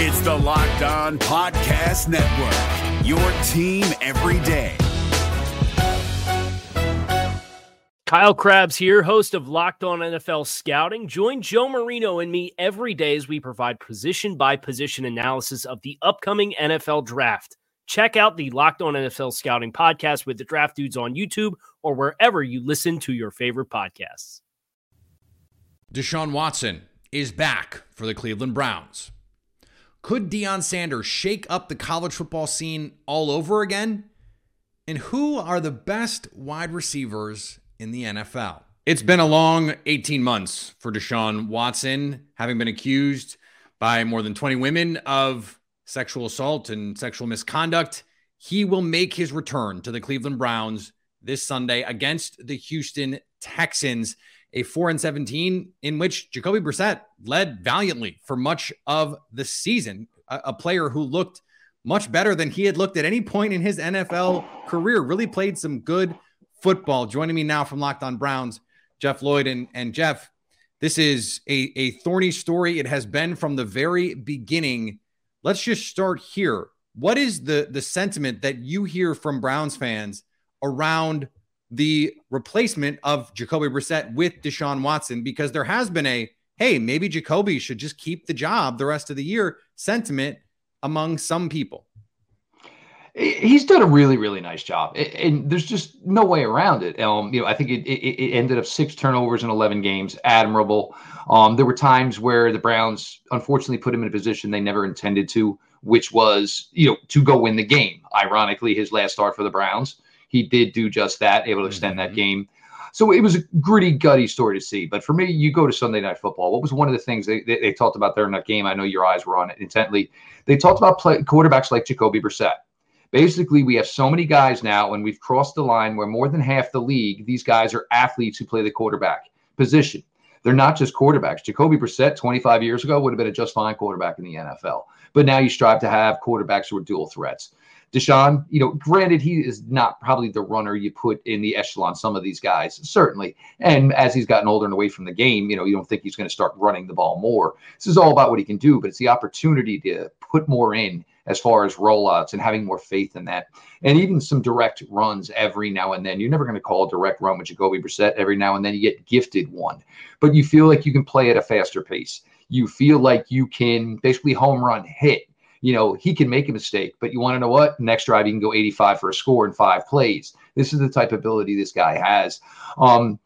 It's the Locked On Podcast Network, your team every day. Kyle Crabbs here, host of Locked On NFL Scouting. Join Joe Marino and me every day as we provide position by position analysis of the upcoming NFL draft. Check out the Locked On NFL Scouting podcast with the draft dudes on YouTube or wherever you listen to your favorite podcasts. Deshaun Watson is back for the Cleveland Browns. Could Deion Sanders shake up the college football scene all over again? And who are the best wide receivers in the NFL? It's been a long 18 months for Deshaun Watson, having been accused by more than 20 women of sexual assault and sexual misconduct. He will make his return to the Cleveland Browns this Sunday against the Houston Texans a 4 and 17 in which Jacoby Brissett led valiantly for much of the season, a, a, player who looked much better than he had looked at any point in his NFL career, really played some good football. Joining me now from Locked On Browns, Jeff Lloyd and, and Jeff, this is a, a thorny story. It has been from the very beginning. Let's just start here. What is the the sentiment that you hear from Browns fans around the replacement of Jacoby Brissett with Deshaun Watson because there has been a hey, maybe Jacoby should just keep the job the rest of the year sentiment among some people. He's done a really, really nice job, and there's just no way around it. Um, you know, I think it, it, it ended up six turnovers in 11 games, admirable. Um, there were times where the Browns unfortunately put him in a position they never intended to, which was you know to go win the game. Ironically, his last start for the Browns he did do just that, able to extend mm-hmm. that game. So it was a gritty, gutty story to see. But for me, you go to Sunday Night Football. What was one of the things they, they, they talked about there in that game? I know your eyes were on it intently. They talked about play, quarterbacks like Jacoby Brissett. Basically, we have so many guys now, and we've crossed the line where more than half the league, these guys are athletes who play the quarterback position. They're not just quarterbacks. Jacoby Brissett, 25 years ago, would have been a just fine quarterback in the NFL. But now you strive to have quarterbacks who are dual threats. Deshaun, you know, granted, he is not probably the runner you put in the echelon, some of these guys, certainly. And as he's gotten older and away from the game, you know, you don't think he's going to start running the ball more. This is all about what he can do, but it's the opportunity to put more in as far as rollouts and having more faith in that. And even some direct runs every now and then. You're never going to call a direct run with Jacoby Brissett. Every now and then you get gifted one, but you feel like you can play at a faster pace. You feel like you can basically home run hit you know, he can make a mistake, but you want to know what? Next drive, he can go 85 for a score in five plays. This is the type of ability this guy has. Um,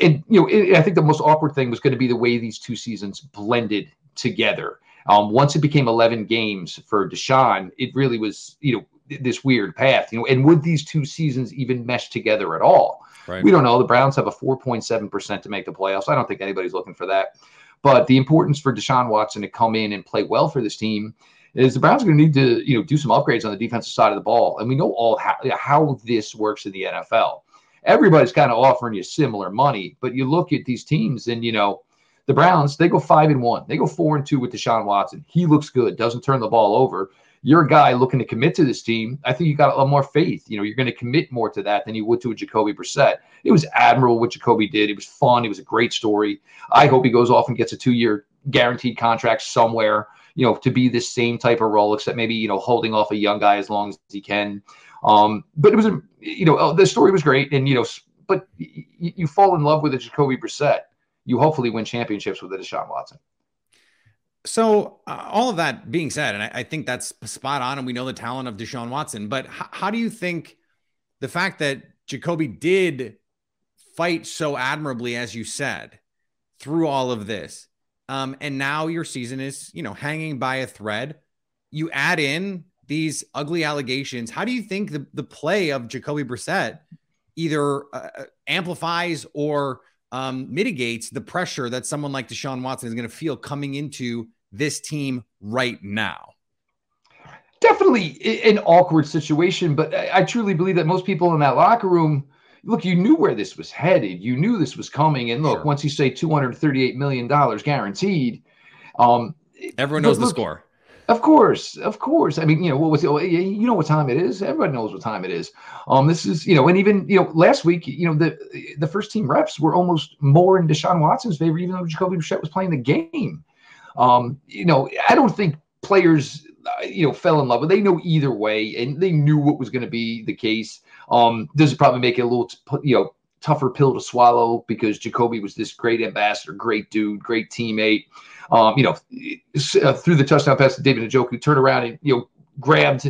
and, you know, it, I think the most awkward thing was going to be the way these two seasons blended together. Um, once it became 11 games for Deshaun, it really was, you know, this weird path, you know, and would these two seasons even mesh together at all? Right. We don't know. The Browns have a 4.7% to make the playoffs. I don't think anybody's looking for that. But the importance for Deshaun Watson to come in and play well for this team is the Browns are going to need to you know do some upgrades on the defensive side of the ball, and we know all how, how this works in the NFL. Everybody's kind of offering you similar money, but you look at these teams, and you know the Browns they go five and one, they go four and two with Deshaun Watson. He looks good, doesn't turn the ball over. You're a guy looking to commit to this team. I think you got a lot more faith. You know, you're going to commit more to that than you would to a Jacoby Brissett. It was admirable what Jacoby did. It was fun. It was a great story. I hope he goes off and gets a two year guaranteed contract somewhere you know, to be the same type of role, except maybe, you know, holding off a young guy as long as he can. Um, but it was, you know, the story was great. And, you know, but you, you fall in love with a Jacoby Brissett. You hopefully win championships with a Deshaun Watson. So, uh, all of that being said, and I, I, think that's spot on, and we know the talent of Deshaun Watson, but h- how do you think the fact that Jacoby did fight so admirably, as you said, through all of this, um, and now your season is, you know, hanging by a thread. You add in these ugly allegations. How do you think the, the play of Jacoby Brissett either uh, uh, amplifies or um, mitigates the pressure that someone like Deshaun Watson is going to feel coming into this team right now? Definitely an awkward situation, but I, I truly believe that most people in that locker room look, you knew where this was headed. You knew this was coming. And look, sure. once you say $238 million guaranteed, um, everyone knows look, the score. Of course, of course. I mean, you know, what was it? You know what time it is. Everybody knows what time it is. Um, this is, you know, and even you know, last week, you know, the the first team reps were almost more in Deshaun Watson's favor, even though Jacoby Brissett was playing the game. Um, you know, I don't think players, uh, you know, fell in love but They know either way, and they knew what was going to be the case. Um, does it probably make it a little, you know, tougher pill to swallow because Jacoby was this great ambassador, great dude, great teammate. Um, you know, uh, through the touchdown pass to David Njoku, turned around and you know grabbed,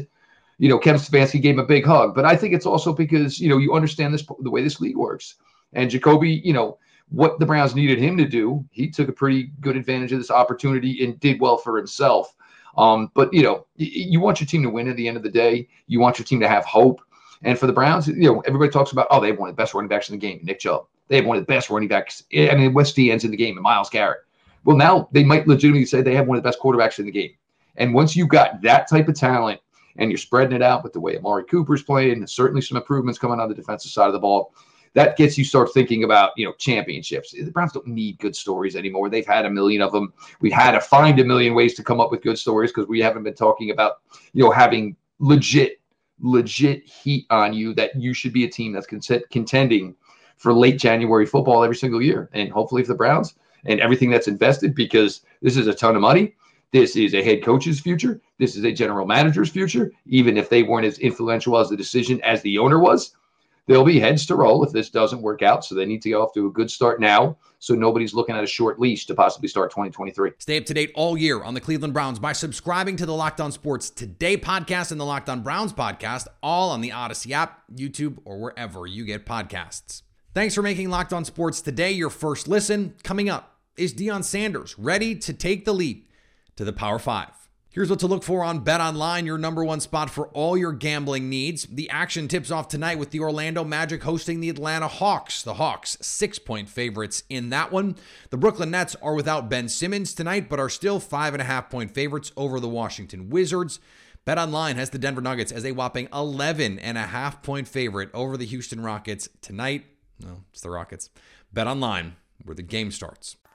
you know, Kevin Stefanski gave him a big hug. But I think it's also because you know you understand this the way this league works, and Jacoby, you know, what the Browns needed him to do, he took a pretty good advantage of this opportunity and did well for himself. Um, but you know, you want your team to win at the end of the day. You want your team to have hope. And for the Browns, you know, everybody talks about, oh, they have one of the best running backs in the game, Nick Chubb. They have one of the best running backs. I mean, West ends in the game, and Myles Garrett. Well, now they might legitimately say they have one of the best quarterbacks in the game. And once you've got that type of talent and you're spreading it out with the way Amari Cooper's playing, certainly some improvements coming on the defensive side of the ball, that gets you start thinking about you know championships. The Browns don't need good stories anymore. They've had a million of them. We've had to find a million ways to come up with good stories because we haven't been talking about you know having legit legit heat on you that you should be a team that's contending for late January football every single year. And hopefully, if the Browns and everything that's invested, because this is a ton of money. This is a head coach's future. This is a general manager's future. Even if they weren't as influential as the decision as the owner was, there'll be heads to roll if this doesn't work out. So they need to go off to a good start now. So nobody's looking at a short leash to possibly start 2023. Stay up to date all year on the Cleveland Browns by subscribing to the Locked On Sports Today podcast and the Locked On Browns podcast, all on the Odyssey app, YouTube, or wherever you get podcasts. Thanks for making Locked On Sports Today your first listen. Coming up is Deion Sanders ready to take the leap to the Power Five. Here's what to look for on Bet Online, your number one spot for all your gambling needs. The action tips off tonight with the Orlando Magic hosting the Atlanta Hawks. The Hawks, six point favorites in that one. The Brooklyn Nets are without Ben Simmons tonight, but are still five and a half point favorites over the Washington Wizards. Bet Online has the Denver Nuggets as a whopping 11 and a half point favorite over the Houston Rockets tonight. No, it's the Rockets. Bet Online, where the game starts.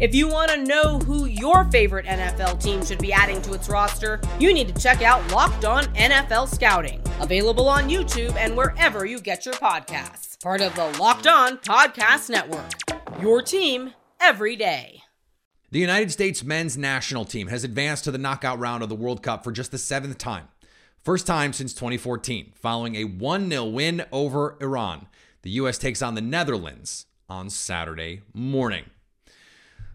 If you want to know who your favorite NFL team should be adding to its roster, you need to check out Locked On NFL Scouting, available on YouTube and wherever you get your podcasts. Part of the Locked On Podcast Network. Your team every day. The United States men's national team has advanced to the knockout round of the World Cup for just the seventh time. First time since 2014, following a 1 0 win over Iran. The U.S. takes on the Netherlands on Saturday morning.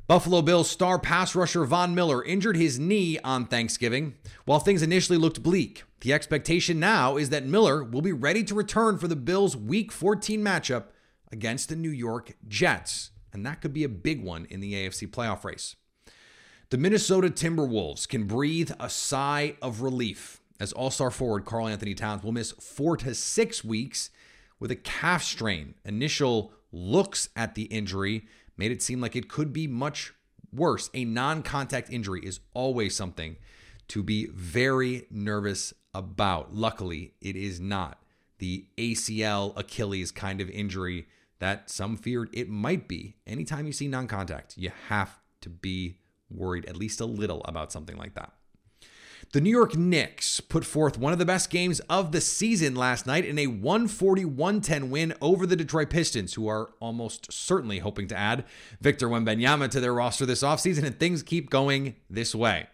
Buffalo Bills star pass rusher Von Miller injured his knee on Thanksgiving. While things initially looked bleak, the expectation now is that Miller will be ready to return for the Bills' Week 14 matchup against the New York Jets, and that could be a big one in the AFC playoff race. The Minnesota Timberwolves can breathe a sigh of relief as All Star forward Karl-Anthony Towns will miss four to six weeks with a calf strain. Initial looks at the injury made it seem like it could be much worse. A non contact injury is always something to be very nervous about. Luckily, it is not the ACL, Achilles kind of injury that some feared it might be. Anytime you see non contact, you have to be worried at least a little about something like that. The New York Knicks put forth one of the best games of the season last night in a 140 110 win over the Detroit Pistons, who are almost certainly hoping to add Victor Wembanyama to their roster this offseason, and things keep going this way.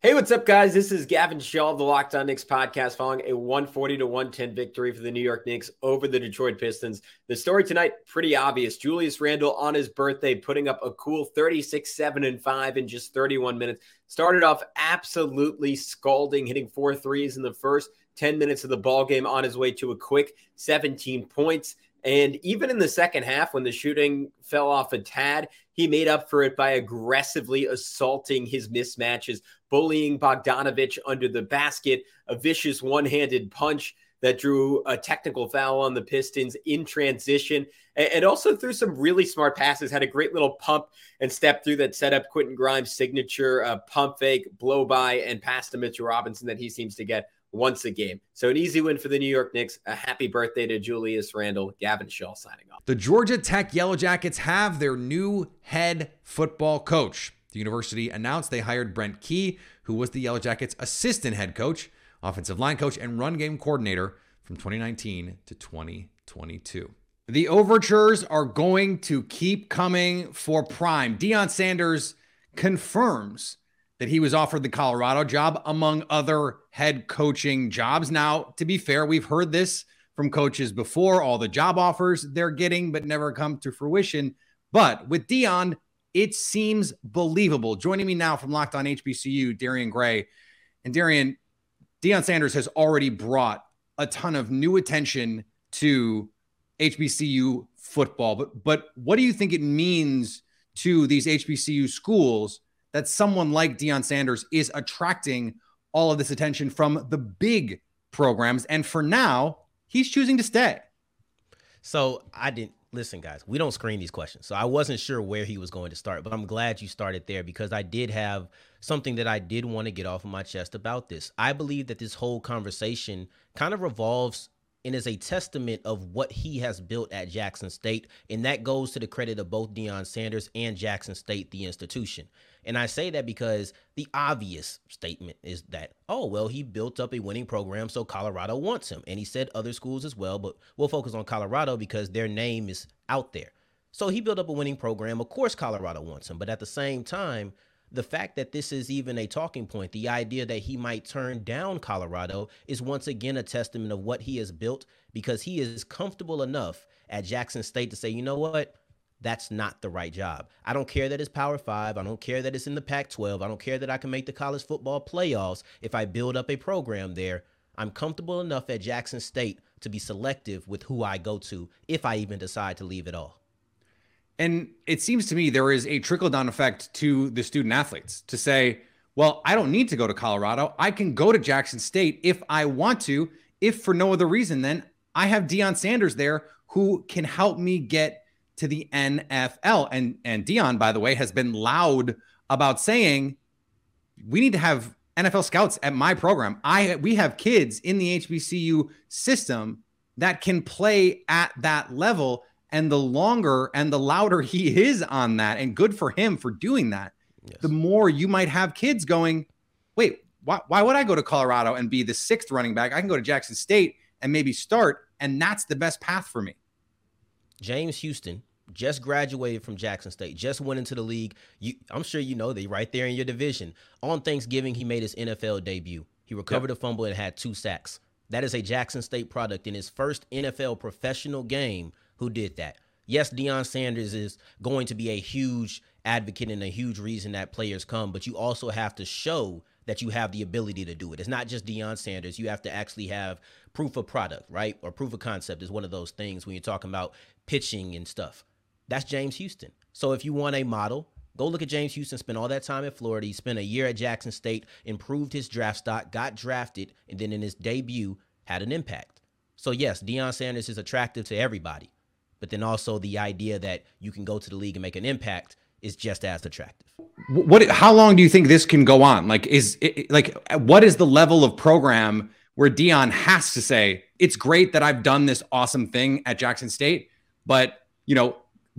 Hey, what's up, guys? This is Gavin Shaw of the Locked On Knicks podcast following a 140 to 110 victory for the New York Knicks over the Detroit Pistons. The story tonight, pretty obvious. Julius Randle on his birthday putting up a cool 36, 7, and 5 in just 31 minutes. Started off absolutely scalding, hitting four threes in the first 10 minutes of the ball game on his way to a quick 17 points. And even in the second half, when the shooting fell off a tad, he made up for it by aggressively assaulting his mismatches, bullying Bogdanovich under the basket, a vicious one handed punch that drew a technical foul on the Pistons in transition, and also threw some really smart passes. Had a great little pump and step through that set up Quentin Grimes' signature uh, pump fake, blow by, and pass to Mitchell Robinson that he seems to get once a game. So an easy win for the New York Knicks. A happy birthday to Julius Randle. Gavin Shaw signing off. The Georgia Tech Yellow Jackets have their new head football coach. The university announced they hired Brent Key, who was the Yellow Jackets' assistant head coach, offensive line coach, and run game coordinator from 2019 to 2022. The overtures are going to keep coming for Prime. Deion Sanders confirms that he was offered the Colorado job among other head coaching jobs. Now, to be fair, we've heard this from coaches before, all the job offers they're getting, but never come to fruition. But with Deion, it seems believable. Joining me now from Locked On HBCU, Darian Gray. And Darian, Deion Sanders has already brought a ton of new attention to HBCU football. But but what do you think it means to these HBCU schools that someone like Deion Sanders is attracting all of this attention from the big programs? And for now, he's choosing to stay. So I didn't listen, guys. We don't screen these questions, so I wasn't sure where he was going to start. But I'm glad you started there because I did have something that I did want to get off of my chest about this. I believe that this whole conversation kind of revolves and is a testament of what he has built at Jackson State. And that goes to the credit of both Deion Sanders and Jackson State, the institution. And I say that because the obvious statement is that, oh, well, he built up a winning program, so Colorado wants him. And he said other schools as well, but we'll focus on Colorado because their name is out there. So he built up a winning program. Of course, Colorado wants him. But at the same time, the fact that this is even a talking point, the idea that he might turn down Colorado is once again a testament of what he has built because he is comfortable enough at Jackson State to say, you know what? That's not the right job. I don't care that it's Power Five. I don't care that it's in the Pac 12. I don't care that I can make the college football playoffs if I build up a program there. I'm comfortable enough at Jackson State to be selective with who I go to if I even decide to leave at all. And it seems to me there is a trickle down effect to the student athletes to say, well, I don't need to go to Colorado. I can go to Jackson State if I want to. If for no other reason, then I have Deion Sanders there who can help me get to the NFL. And and Deion, by the way, has been loud about saying we need to have NFL scouts at my program. I we have kids in the HBCU system that can play at that level and the longer and the louder he is on that, and good for him for doing that, yes. the more you might have kids going, wait, why, why would I go to Colorado and be the sixth running back? I can go to Jackson State and maybe start, and that's the best path for me. James Houston just graduated from Jackson State, just went into the league. You, I'm sure you know they right there in your division. On Thanksgiving, he made his NFL debut. He recovered yep. a fumble and had two sacks. That is a Jackson State product in his first NFL professional game who did that. Yes, Deion Sanders is going to be a huge advocate and a huge reason that players come, but you also have to show that you have the ability to do it. It's not just Deion Sanders. You have to actually have proof of product, right? Or proof of concept is one of those things when you're talking about pitching and stuff. That's James Houston. So if you want a model, go look at James Houston, spent all that time at Florida. He spent a year at Jackson State, improved his draft stock, got drafted, and then in his debut had an impact. So yes, Deion Sanders is attractive to everybody but then also the idea that you can go to the league and make an impact is just as attractive. What? How long do you think this can go on? Like, is it, like what is the level of program where Deion has to say it's great that I've done this awesome thing at Jackson State, but you know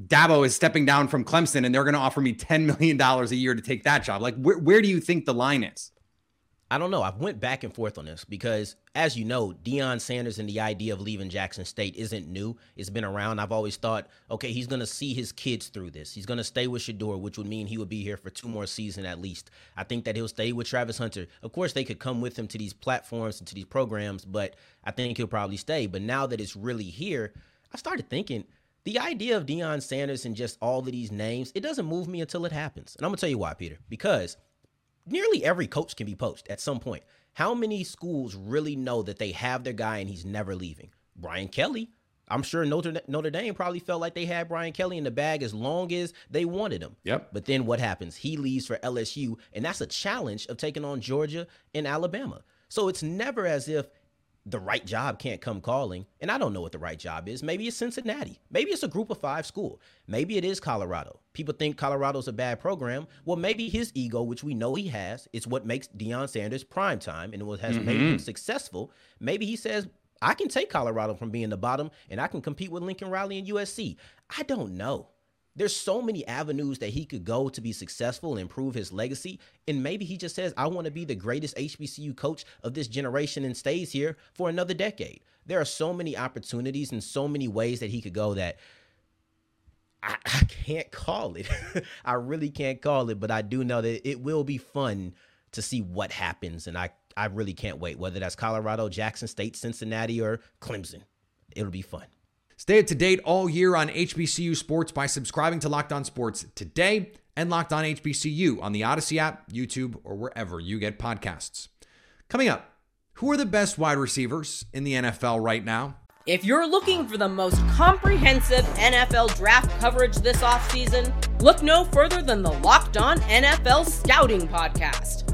Dabo is stepping down from Clemson and they're going to offer me ten million dollars a year to take that job. Like, where where do you think the line is? I don't know. I've went back and forth on this because, as you know, Deion Sanders and the idea of leaving Jackson State isn't new. It's been around. I've always thought, okay, he's going to see his kids through this. He's going to stay with Shedeur, which would mean he would be here for two more seasons at least. I think that he'll stay with Travis Hunter. Of course, they could come with him to these platforms and to these programs, but I think he'll probably stay. But now that it's really here, I started thinking the idea of Deion Sanders and just all of these names, it doesn't move me until it happens. And I'm going to tell you why, Peter, because – nearly every coach can be poached at some point. How many schools really know that they have their guy and he's never leaving? Brian Kelly. I'm sure Notre, Notre Dame probably felt like they had Brian Kelly in the bag as long as they wanted him. Yep. But then what happens? He leaves for LSU, and that's a challenge of taking on Georgia and Alabama. So it's never as if the right job can't come calling. And I don't know what the right job is. Maybe it's Cincinnati. Maybe it's a group of five school. Maybe it is Colorado. People think Colorado's a bad program. Well, maybe his ego, which we know he has, is what makes Deion Sanders prime time and what has mm-hmm. made him successful. Maybe he says, I can take Colorado from being the bottom and I can compete with Lincoln Riley and USC. I don't know. There's so many avenues that he could go to be successful and improve his legacy. And maybe he just says, I want to be the greatest HBCU coach of this generation and stays here for another decade. There are so many opportunities and so many ways that he could go that I, I can't call it. I really can't call it, but I do know that it will be fun to see what happens. And I, I really can't wait, whether that's Colorado, Jackson State, Cincinnati, or Clemson. It'll be fun. Stay up to date all year on HBCU sports by subscribing to Locked On Sports today and Locked On HBCU on the Odyssey app, YouTube, or wherever you get podcasts. Coming up, who are the best wide receivers in the NFL right now? If you're looking for the most comprehensive NFL draft coverage this offseason, look no further than the Locked On NFL Scouting Podcast.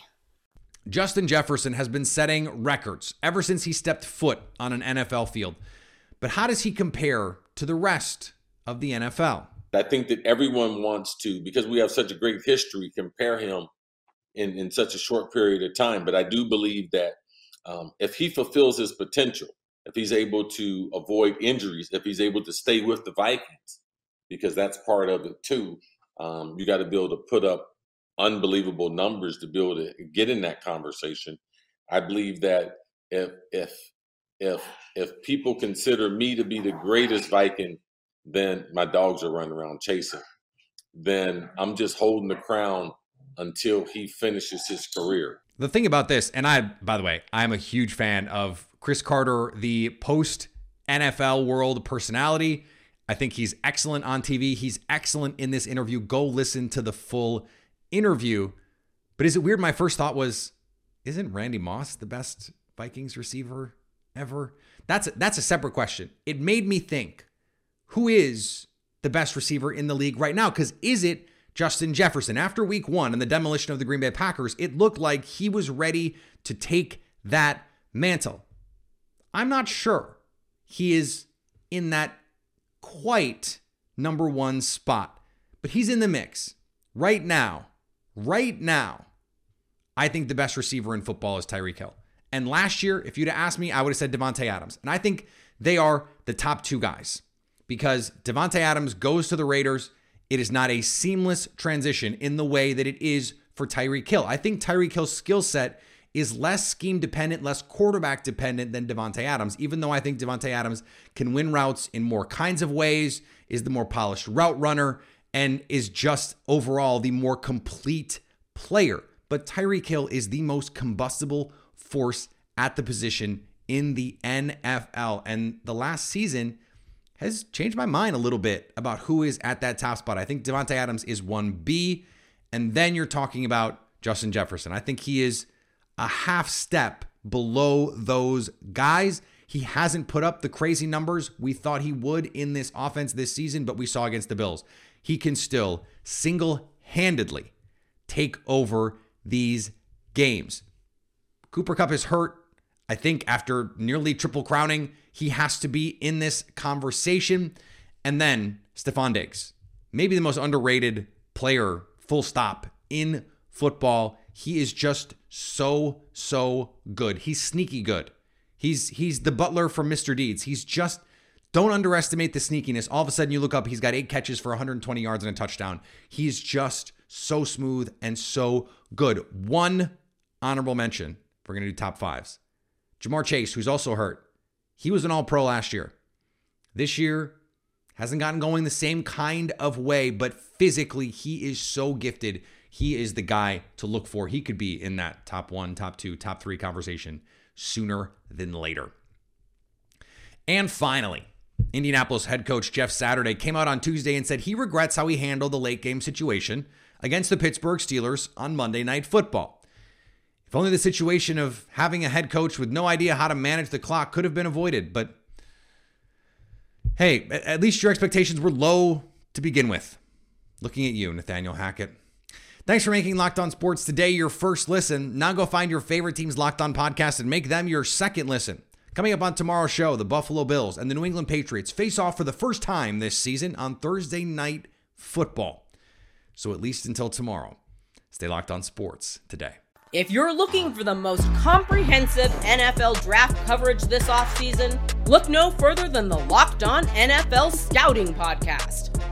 Justin Jefferson has been setting records ever since he stepped foot on an NFL field. But how does he compare to the rest of the NFL? I think that everyone wants to, because we have such a great history, compare him in, in such a short period of time. But I do believe that um, if he fulfills his potential, if he's able to avoid injuries, if he's able to stay with the Vikings, because that's part of it too, um, you got to be able to put up unbelievable numbers to be able to get in that conversation. I believe that if if if if people consider me to be the greatest Viking, then my dogs are running around chasing. Then I'm just holding the crown until he finishes his career. The thing about this, and I, by the way, I'm a huge fan of Cris Carter, the post NFL world personality. I think he's excellent on TV. He's excellent in this interview. Go listen to the full interview. But is it weird? My first thought was, isn't Randy Moss the best Vikings receiver ever? That's a, that's a separate question. It made me think, who is the best receiver in the league right now? Because is it Justin Jefferson? After week one and the demolition of the Green Bay Packers, it looked like he was ready to take that mantle. I'm not sure he is in that quite number one spot, but he's in the mix right now right now, I think the best receiver in football is Tyreek Hill. And last year, if you'd have asked me, I would have said Davante Adams. And I think they are the top two guys because Davante Adams goes to the Raiders. It is not a seamless transition in the way that it is for Tyreek Hill. I think Tyreek Hill's skill set is less scheme dependent, less quarterback dependent than Davante Adams, even though I think Davante Adams can win routes in more kinds of ways, is the more polished route runner, and is just overall the more complete player. But Tyreek Hill is the most combustible force at the position in the NFL. And the last season has changed my mind a little bit about who is at that top spot. I think Davante Adams is 1B. And then you're talking about Justin Jefferson. I think he is a half step below those guys. He hasn't put up the crazy numbers we thought he would in this offense this season, but we saw against the Bills he can still single handedly take over these games. Cooper Kupp is hurt. I think after nearly triple crowning, he has to be in this conversation. And then Stefon Diggs, maybe the most underrated player, full stop, in football. He is just so, so good. He's sneaky good. He's he's the butler for Mr. Deeds. He's just don't underestimate the sneakiness. All of a sudden, you look up, he's got eight catches for 120 yards and a touchdown. He's just so smooth and so good. One honorable mention. We're going to do top fives. Ja'Marr Chase, who's also hurt. He was an all pro last year. This year, hasn't gotten going the same kind of way, but physically, he is so gifted. He is the guy to look for. He could be in that top one, top two, top three conversation sooner than later. And finally, Indianapolis head coach Jeff Saturday came out on Tuesday and said he regrets how he handled the late game situation against the Pittsburgh Steelers on Monday Night Football. If only the situation of having a head coach with no idea how to manage the clock could have been avoided, but hey, at least your expectations were low to begin with. Looking at you, Nathaniel Hackett. Thanks for making Locked On Sports today your first listen. Now go find your favorite team's Locked On podcast and make them your second listen. Coming up on tomorrow's show, the Buffalo Bills and the New England Patriots face off for the first time this season on Thursday night football. So at least until tomorrow, stay locked on sports today. If you're looking for the most comprehensive NFL draft coverage this offseason, look no further than the Locked On NFL Scouting Podcast.